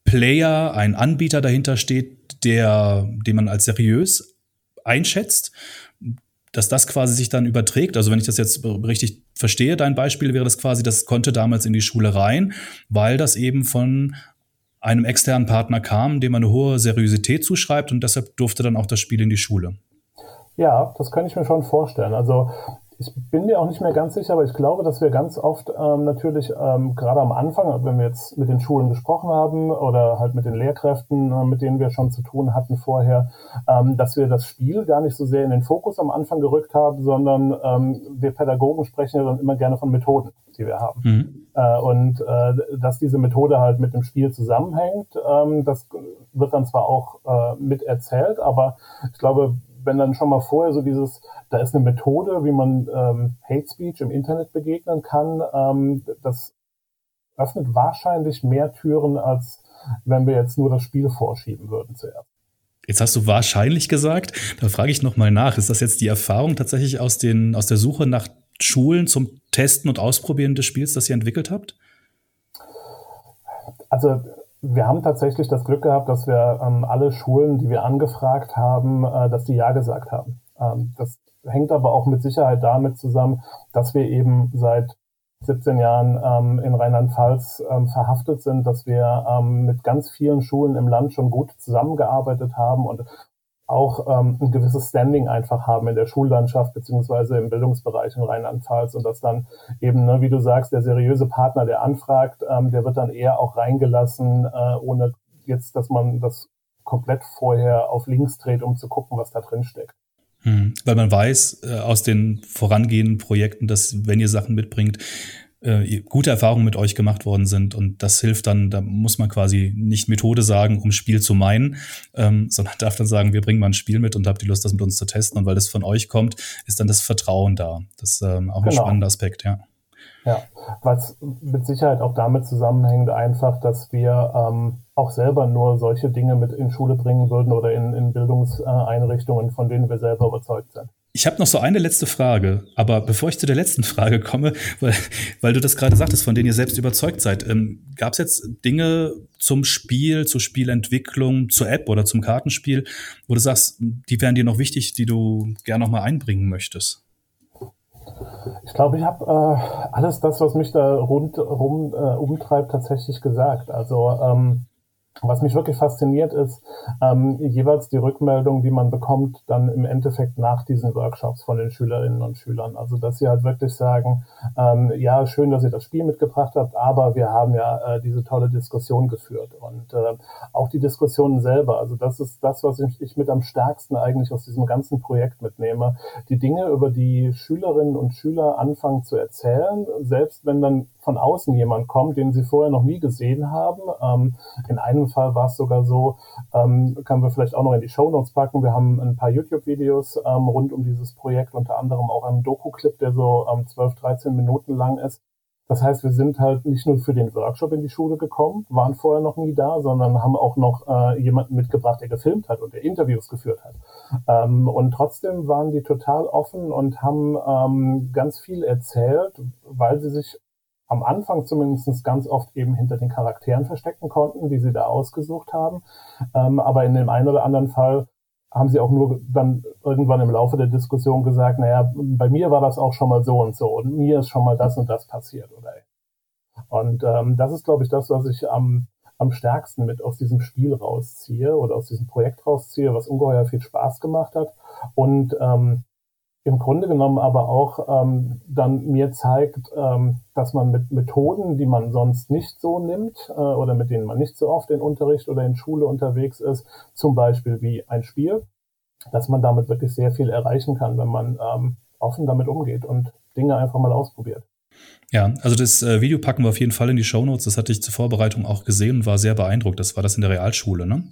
Player, ein Anbieter dahinter steht, der, den man als seriös einschätzt, dass das quasi sich dann überträgt. Also wenn ich das jetzt richtig verstehe, dein Beispiel wäre das quasi, das konnte damals in die Schule rein, weil das eben von einem externen Partner kam, dem man eine hohe Seriosität zuschreibt und deshalb durfte dann auch das Spiel in die Schule. Ja, das kann ich mir schon vorstellen. Also ich bin mir auch nicht mehr ganz sicher, aber ich glaube, dass wir ganz oft ähm, natürlich ähm, gerade am Anfang, wenn wir jetzt mit den Schulen gesprochen haben oder halt mit den Lehrkräften, äh, mit denen wir schon zu tun hatten vorher, ähm, dass wir das Spiel gar nicht so sehr in den Fokus am Anfang gerückt haben, sondern ähm, wir Pädagogen sprechen ja dann immer gerne von Methoden, die wir haben. Mhm. Äh, und äh, dass diese Methode halt mit dem Spiel zusammenhängt, ähm, das wird dann zwar auch äh, mit erzählt, aber ich glaube, wenn dann schon mal vorher so dieses, da ist eine Methode, wie man ähm, Hate Speech im Internet begegnen kann, ähm, das öffnet wahrscheinlich mehr Türen, als wenn wir jetzt nur das Spiel vorschieben würden zuerst. Jetzt hast du wahrscheinlich gesagt, da frage ich nochmal nach, ist das jetzt die Erfahrung tatsächlich aus, den, aus der Suche nach Schulen zum Testen und Ausprobieren des Spiels, das ihr entwickelt habt? Also wir haben tatsächlich das Glück gehabt, dass wir ähm, alle Schulen, die wir angefragt haben, äh, dass die Ja gesagt haben. Ähm, das hängt aber auch mit Sicherheit damit zusammen, dass wir eben seit 17 Jahren ähm, in Rheinland-Pfalz ähm, verhaftet sind, dass wir ähm, mit ganz vielen Schulen im Land schon gut zusammengearbeitet haben und auch ähm, ein gewisses Standing einfach haben in der Schullandschaft beziehungsweise im Bildungsbereich in Rheinland-Pfalz und dass dann eben, ne, wie du sagst, der seriöse Partner, der anfragt, ähm, der wird dann eher auch reingelassen, äh, ohne jetzt, dass man das komplett vorher auf links dreht, um zu gucken, was da drin steckt. Hm, weil man weiß äh, aus den vorangehenden Projekten, dass wenn ihr Sachen mitbringt, äh, gute Erfahrungen mit euch gemacht worden sind und das hilft dann, da muss man quasi nicht Methode sagen, um Spiel zu meinen, ähm, sondern darf dann sagen, wir bringen mal ein Spiel mit und habt die Lust, das mit uns zu testen und weil das von euch kommt, ist dann das Vertrauen da. Das ist ähm, auch genau. ein spannender Aspekt, ja. Ja, was mit Sicherheit auch damit zusammenhängt, einfach, dass wir ähm, auch selber nur solche Dinge mit in Schule bringen würden oder in, in Bildungseinrichtungen, von denen wir selber überzeugt sind. Ich habe noch so eine letzte Frage, aber bevor ich zu der letzten Frage komme, weil, weil du das gerade sagtest, von denen ihr selbst überzeugt seid, ähm, gab es jetzt Dinge zum Spiel, zur Spielentwicklung, zur App oder zum Kartenspiel, wo du sagst, die wären dir noch wichtig, die du gerne noch mal einbringen möchtest? Ich glaube, ich habe äh, alles das, was mich da rundherum äh, umtreibt, tatsächlich gesagt. Also ähm, was mich wirklich fasziniert ist, ähm, jeweils die Rückmeldung, die man bekommt, dann im Endeffekt nach diesen Workshops von den Schülerinnen und Schülern. Also, dass sie halt wirklich sagen, ähm, ja, schön, dass ihr das Spiel mitgebracht habt, aber wir haben ja äh, diese tolle Diskussion geführt. Und äh, auch die Diskussionen selber, also das ist das, was ich, ich mit am stärksten eigentlich aus diesem ganzen Projekt mitnehme. Die Dinge, über die Schülerinnen und Schüler anfangen zu erzählen, selbst wenn dann von außen jemand kommt, den sie vorher noch nie gesehen haben. Ähm, in einem Fall war es sogar so, ähm, können wir vielleicht auch noch in die Show Notes packen. Wir haben ein paar YouTube-Videos ähm, rund um dieses Projekt, unter anderem auch einen Doku-Clip, der so ähm, 12, 13 Minuten lang ist. Das heißt, wir sind halt nicht nur für den Workshop in die Schule gekommen, waren vorher noch nie da, sondern haben auch noch äh, jemanden mitgebracht, der gefilmt hat und der Interviews geführt hat. Ähm, und trotzdem waren die total offen und haben ähm, ganz viel erzählt, weil sie sich am Anfang zumindest ganz oft eben hinter den Charakteren verstecken konnten, die sie da ausgesucht haben. Ähm, aber in dem einen oder anderen Fall haben sie auch nur dann irgendwann im Laufe der Diskussion gesagt, naja, bei mir war das auch schon mal so und so und mir ist schon mal das und das passiert. Oder und ähm, das ist, glaube ich, das, was ich am, am stärksten mit aus diesem Spiel rausziehe oder aus diesem Projekt rausziehe, was ungeheuer viel Spaß gemacht hat. Und ähm, im Grunde genommen aber auch ähm, dann mir zeigt, ähm, dass man mit Methoden, die man sonst nicht so nimmt äh, oder mit denen man nicht so oft in Unterricht oder in Schule unterwegs ist, zum Beispiel wie ein Spiel, dass man damit wirklich sehr viel erreichen kann, wenn man ähm, offen damit umgeht und Dinge einfach mal ausprobiert. Ja, also das äh, Video packen wir auf jeden Fall in die Show Notes. Das hatte ich zur Vorbereitung auch gesehen und war sehr beeindruckt. Das war das in der Realschule, ne?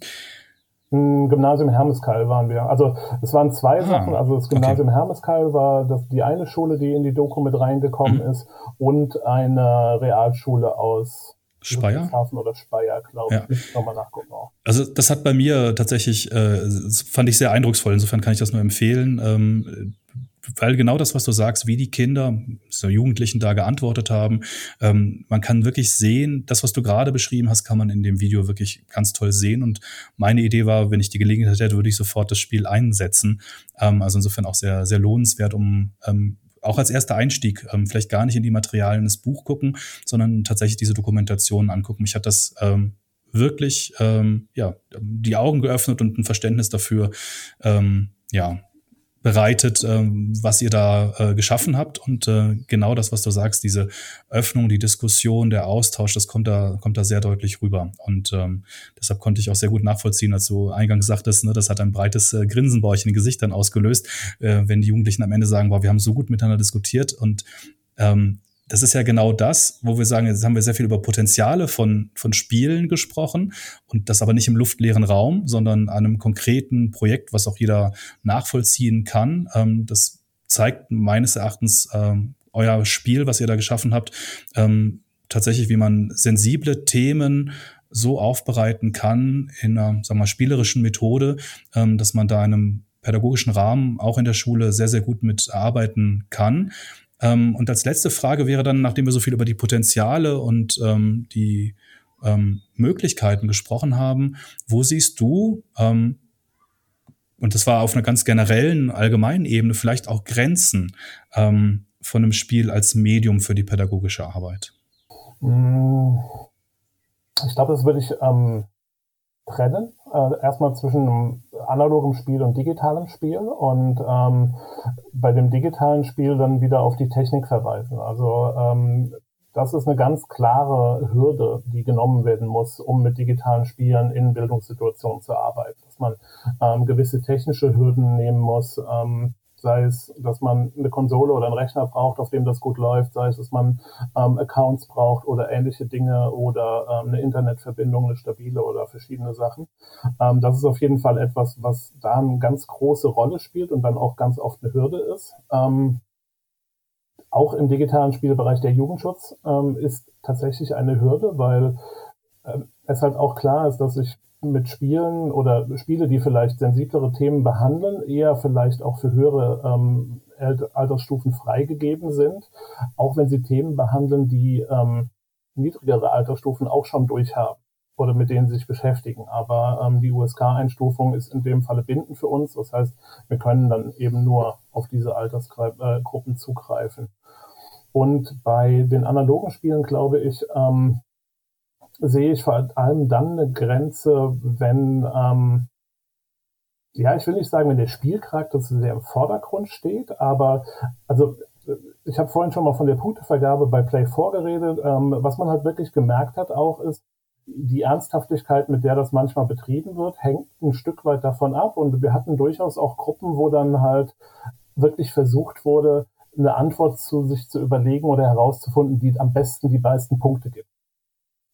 Gymnasium Hermeskeil waren wir. Also es waren zwei ah, Sachen. Also das Gymnasium okay. Hermeskeil war das, die eine Schule, die in die Doku mit reingekommen mhm. ist und eine Realschule aus Speyer? oder Speyer, glaube ja. ich. Nochmal nachgucken auch. Also das hat bei mir tatsächlich, äh, fand ich sehr eindrucksvoll. Insofern kann ich das nur empfehlen. Ähm, weil genau das, was du sagst, wie die Kinder, so Jugendlichen da geantwortet haben, ähm, man kann wirklich sehen, das, was du gerade beschrieben hast, kann man in dem Video wirklich ganz toll sehen. Und meine Idee war, wenn ich die Gelegenheit hätte, würde ich sofort das Spiel einsetzen. Ähm, also insofern auch sehr, sehr lohnenswert, um ähm, auch als erster Einstieg ähm, vielleicht gar nicht in die Materialien des Buch gucken, sondern tatsächlich diese Dokumentation angucken. Mich hat das ähm, wirklich ähm, ja die Augen geöffnet und ein Verständnis dafür ähm, ja bereitet, ähm, was ihr da äh, geschaffen habt. Und äh, genau das, was du sagst, diese Öffnung, die Diskussion, der Austausch, das kommt da, kommt da sehr deutlich rüber. Und ähm, deshalb konnte ich auch sehr gut nachvollziehen, als du eingangs sagtest, ne, das hat ein breites äh, Grinsen bei euch in den Gesichtern ausgelöst, äh, wenn die Jugendlichen am Ende sagen, boah, wir haben so gut miteinander diskutiert und ähm, das ist ja genau das, wo wir sagen, jetzt haben wir sehr viel über Potenziale von, von Spielen gesprochen und das aber nicht im luftleeren Raum, sondern an einem konkreten Projekt, was auch jeder nachvollziehen kann. Ähm, das zeigt meines Erachtens ähm, euer Spiel, was ihr da geschaffen habt, ähm, tatsächlich, wie man sensible Themen so aufbereiten kann in einer, sagen wir mal, spielerischen Methode, ähm, dass man da in einem pädagogischen Rahmen auch in der Schule sehr, sehr gut mitarbeiten kann. Ähm, und als letzte Frage wäre dann, nachdem wir so viel über die Potenziale und ähm, die ähm, Möglichkeiten gesprochen haben, wo siehst du, ähm, und das war auf einer ganz generellen, allgemeinen Ebene, vielleicht auch Grenzen ähm, von einem Spiel als Medium für die pädagogische Arbeit? Mm, ich glaube, das würde ich ähm, trennen. Äh, erstmal zwischen einem analogem Spiel und digitalem Spiel und ähm, bei dem digitalen Spiel dann wieder auf die Technik verweisen. Also ähm, das ist eine ganz klare Hürde, die genommen werden muss, um mit digitalen Spielen in Bildungssituationen zu arbeiten. Dass man ähm, gewisse technische Hürden nehmen muss, ähm, sei es, dass man eine Konsole oder einen Rechner braucht, auf dem das gut läuft, sei es, dass man ähm, Accounts braucht oder ähnliche Dinge oder ähm, eine Internetverbindung, eine stabile oder verschiedene Sachen. Ähm, das ist auf jeden Fall etwas, was da eine ganz große Rolle spielt und dann auch ganz oft eine Hürde ist. Ähm, auch im digitalen Spielbereich der Jugendschutz ähm, ist tatsächlich eine Hürde, weil ähm, es halt auch klar ist, dass ich mit Spielen oder Spiele, die vielleicht sensiblere Themen behandeln, eher vielleicht auch für höhere ähm, Altersstufen freigegeben sind, auch wenn sie Themen behandeln, die ähm, niedrigere Altersstufen auch schon durchhaben oder mit denen sie sich beschäftigen. Aber ähm, die USK-Einstufung ist in dem Falle bindend für uns. Das heißt, wir können dann eben nur auf diese Altersgruppen zugreifen. Und bei den analogen Spielen, glaube ich, ähm, sehe ich vor allem dann eine Grenze, wenn, ähm, ja, ich will nicht sagen, wenn der Spielcharakter zu sehr im Vordergrund steht, aber also ich habe vorhin schon mal von der Punktevergabe bei Play 4 geredet. Ähm, was man halt wirklich gemerkt hat auch ist, die Ernsthaftigkeit, mit der das manchmal betrieben wird, hängt ein Stück weit davon ab. Und wir hatten durchaus auch Gruppen, wo dann halt wirklich versucht wurde, eine Antwort zu sich zu überlegen oder herauszufinden, die am besten die meisten Punkte gibt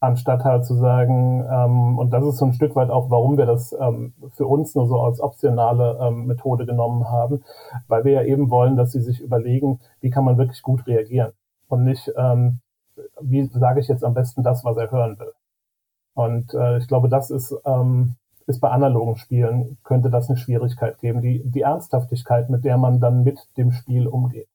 anstatt halt zu sagen, ähm, und das ist so ein Stück weit auch, warum wir das ähm, für uns nur so als optionale ähm, Methode genommen haben, weil wir ja eben wollen, dass sie sich überlegen, wie kann man wirklich gut reagieren und nicht, ähm, wie sage ich jetzt am besten das, was er hören will. Und äh, ich glaube, das ist, ähm, ist bei analogen Spielen, könnte das eine Schwierigkeit geben, die, die Ernsthaftigkeit, mit der man dann mit dem Spiel umgeht.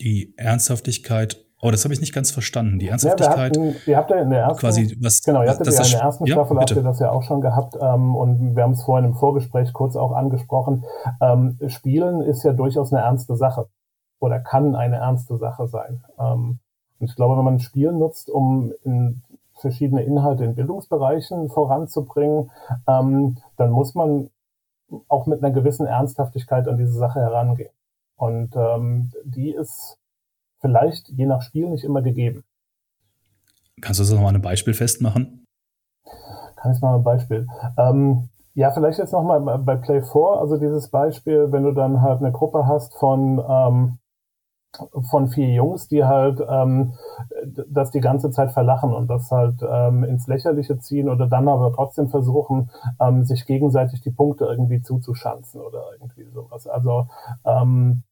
Die Ernsthaftigkeit Oh, das habe ich nicht ganz verstanden. Die Ernsthaftigkeit. Ja, hatten, ihr habt ja in der ersten, quasi was. Genau, ihr hattet ja in der ersten ja, Staffel habt ihr das ja auch schon gehabt ähm, und wir haben es vorhin im Vorgespräch kurz auch angesprochen. Ähm, Spielen ist ja durchaus eine ernste Sache oder kann eine ernste Sache sein. Ähm, und ich glaube, wenn man Spielen nutzt, um in verschiedene Inhalte in Bildungsbereichen voranzubringen, ähm, dann muss man auch mit einer gewissen Ernsthaftigkeit an diese Sache herangehen. Und ähm, die ist vielleicht je nach Spiel nicht immer gegeben. Kannst du das nochmal ein Beispiel festmachen? Kann ich mal ein Beispiel. Ähm, ja, vielleicht jetzt nochmal bei Play 4, also dieses Beispiel, wenn du dann halt eine Gruppe hast von, ähm, von vier Jungs, die halt ähm, das die ganze Zeit verlachen und das halt ähm, ins Lächerliche ziehen oder dann aber trotzdem versuchen, ähm, sich gegenseitig die Punkte irgendwie zuzuschanzen oder irgendwie sowas. Also ähm,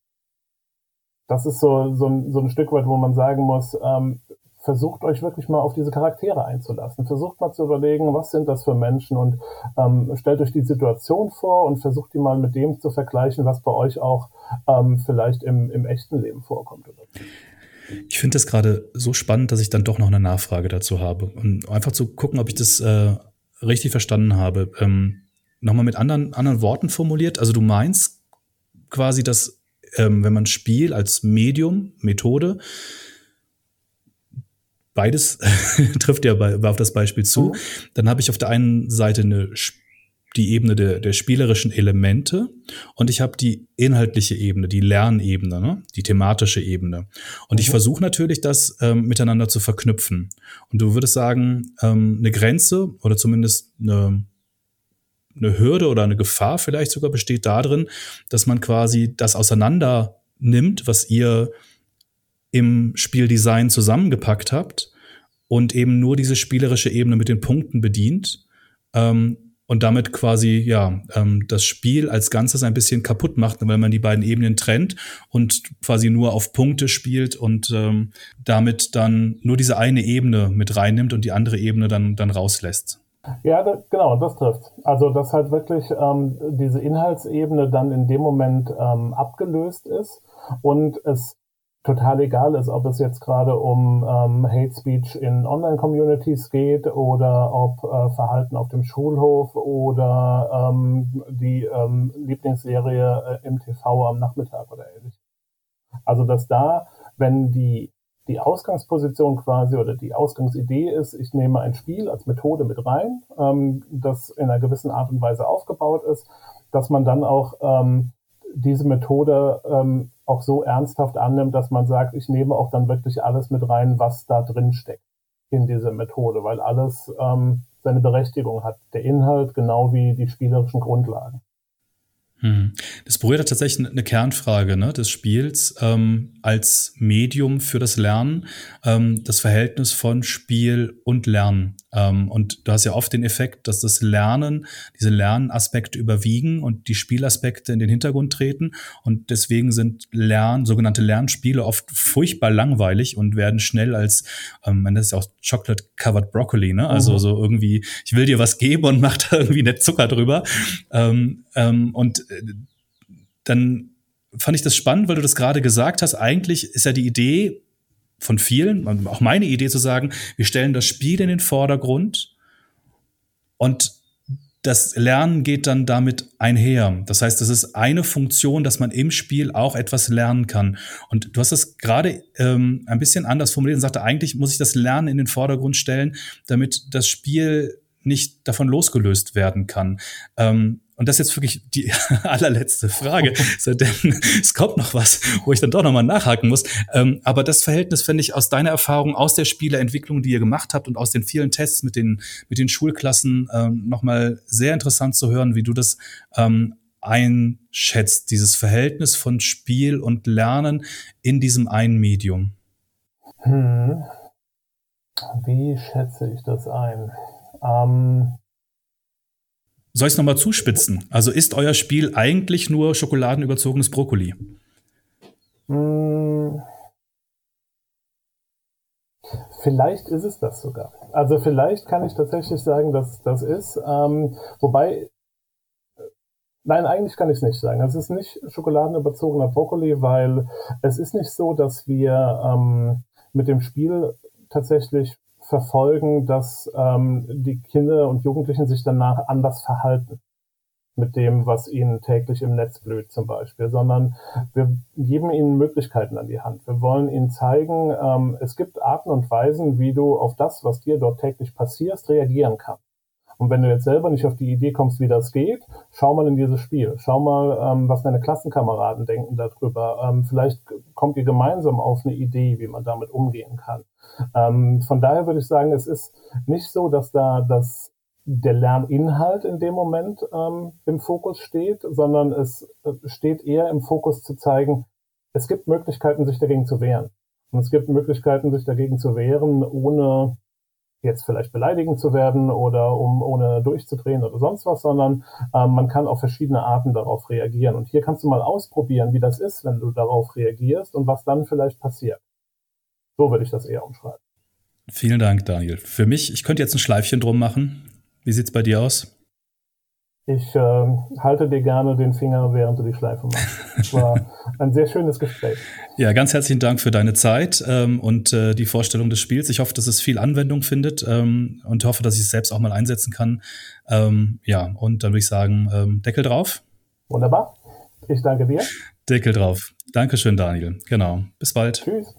das ist so, so, ein, so ein Stück weit, wo man sagen muss, ähm, versucht euch wirklich mal auf diese Charaktere einzulassen. Versucht mal zu überlegen, was sind das für Menschen und ähm, stellt euch die Situation vor und versucht die mal mit dem zu vergleichen, was bei euch auch ähm, vielleicht im, im echten Leben vorkommt. Ich finde das gerade so spannend, dass ich dann doch noch eine Nachfrage dazu habe. Und einfach zu gucken, ob ich das äh, richtig verstanden habe. Ähm, Nochmal mit anderen, anderen Worten formuliert. Also du meinst quasi, dass ähm, wenn man Spiel als Medium, Methode, beides trifft ja bei, auf das Beispiel zu, mhm. dann habe ich auf der einen Seite eine die Ebene der, der spielerischen Elemente und ich habe die inhaltliche Ebene, die Lernebene, ne? die thematische Ebene. Und mhm. ich versuche natürlich, das ähm, miteinander zu verknüpfen. Und du würdest sagen, ähm, eine Grenze oder zumindest eine, eine Hürde oder eine Gefahr vielleicht sogar besteht darin, dass man quasi das auseinander nimmt, was ihr im Spieldesign zusammengepackt habt und eben nur diese spielerische Ebene mit den Punkten bedient ähm, und damit quasi ja ähm, das Spiel als Ganzes ein bisschen kaputt macht, weil man die beiden Ebenen trennt und quasi nur auf Punkte spielt und ähm, damit dann nur diese eine Ebene mit reinnimmt und die andere Ebene dann, dann rauslässt. Ja, da, genau, das trifft. Also, dass halt wirklich ähm, diese Inhaltsebene dann in dem Moment ähm, abgelöst ist und es total egal ist, ob es jetzt gerade um ähm, Hate Speech in Online-Communities geht oder ob äh, Verhalten auf dem Schulhof oder ähm, die ähm, Lieblingsserie äh, im TV am Nachmittag oder ähnlich. Also dass da, wenn die die Ausgangsposition quasi oder die Ausgangsidee ist, ich nehme ein Spiel als Methode mit rein, ähm, das in einer gewissen Art und Weise aufgebaut ist, dass man dann auch ähm, diese Methode ähm, auch so ernsthaft annimmt, dass man sagt, ich nehme auch dann wirklich alles mit rein, was da drin steckt in diese Methode, weil alles ähm, seine Berechtigung hat. Der Inhalt genau wie die spielerischen Grundlagen. Hm. Das berührt tatsächlich eine Kernfrage ne, des Spiels ähm, als Medium für das Lernen, ähm, das Verhältnis von Spiel und Lernen. Ähm, und du hast ja oft den Effekt, dass das Lernen, diese Lernaspekte überwiegen und die Spielaspekte in den Hintergrund treten. Und deswegen sind Lern, sogenannte Lernspiele oft furchtbar langweilig und werden schnell als, ähm, man nennt es auch Chocolate Covered Broccoli, ne? Also mhm. so irgendwie, ich will dir was geben und mach da irgendwie net Zucker drüber. Ähm, ähm, und dann fand ich das spannend, weil du das gerade gesagt hast. Eigentlich ist ja die Idee von vielen, auch meine Idee zu sagen, wir stellen das Spiel in den Vordergrund und das Lernen geht dann damit einher. Das heißt, das ist eine Funktion, dass man im Spiel auch etwas lernen kann. Und du hast das gerade ähm, ein bisschen anders formuliert und sagte, eigentlich muss ich das Lernen in den Vordergrund stellen, damit das Spiel nicht davon losgelöst werden kann. Ähm, und das ist jetzt wirklich die allerletzte Frage, denn es kommt noch was, wo ich dann doch nochmal nachhaken muss. Ähm, aber das Verhältnis finde ich aus deiner Erfahrung, aus der Spieleentwicklung, die ihr gemacht habt und aus den vielen Tests mit den, mit den Schulklassen ähm, nochmal sehr interessant zu hören, wie du das ähm, einschätzt, dieses Verhältnis von Spiel und Lernen in diesem einen Medium. Hm. Wie schätze ich das ein? Ähm soll ich es nochmal zuspitzen? Also ist euer Spiel eigentlich nur schokoladenüberzogenes Brokkoli? Hm. Vielleicht ist es das sogar. Also vielleicht kann ich tatsächlich sagen, dass das ist. Ähm, wobei, nein, eigentlich kann ich es nicht sagen. Es ist nicht schokoladenüberzogener Brokkoli, weil es ist nicht so, dass wir ähm, mit dem Spiel tatsächlich verfolgen, dass ähm, die Kinder und Jugendlichen sich danach anders verhalten mit dem, was ihnen täglich im Netz blüht zum Beispiel, sondern wir geben ihnen Möglichkeiten an die Hand. Wir wollen ihnen zeigen, ähm, es gibt Arten und Weisen, wie du auf das, was dir dort täglich passiert, reagieren kannst. Und wenn du jetzt selber nicht auf die Idee kommst, wie das geht, schau mal in dieses Spiel. Schau mal, ähm, was deine Klassenkameraden denken darüber. Ähm, vielleicht kommt ihr gemeinsam auf eine Idee, wie man damit umgehen kann. Ähm, von daher würde ich sagen, es ist nicht so, dass da das der Lerninhalt in dem Moment ähm, im Fokus steht, sondern es äh, steht eher im Fokus zu zeigen, es gibt Möglichkeiten, sich dagegen zu wehren. Und es gibt Möglichkeiten, sich dagegen zu wehren, ohne jetzt vielleicht beleidigend zu werden oder um ohne durchzudrehen oder sonst was, sondern ähm, man kann auf verschiedene Arten darauf reagieren. Und hier kannst du mal ausprobieren, wie das ist, wenn du darauf reagierst und was dann vielleicht passiert. So würde ich das eher umschreiben. Vielen Dank, Daniel. Für mich, ich könnte jetzt ein Schleifchen drum machen. Wie sieht's bei dir aus? Ich äh, halte dir gerne den Finger, während du die Schleife machst. Es war ein sehr schönes Gespräch. Ja, ganz herzlichen Dank für deine Zeit ähm, und äh, die Vorstellung des Spiels. Ich hoffe, dass es viel Anwendung findet ähm, und hoffe, dass ich es selbst auch mal einsetzen kann. Ähm, ja, und dann würde ich sagen, ähm, Deckel drauf. Wunderbar. Ich danke dir. Deckel drauf. Dankeschön, Daniel. Genau. Bis bald. Tschüss.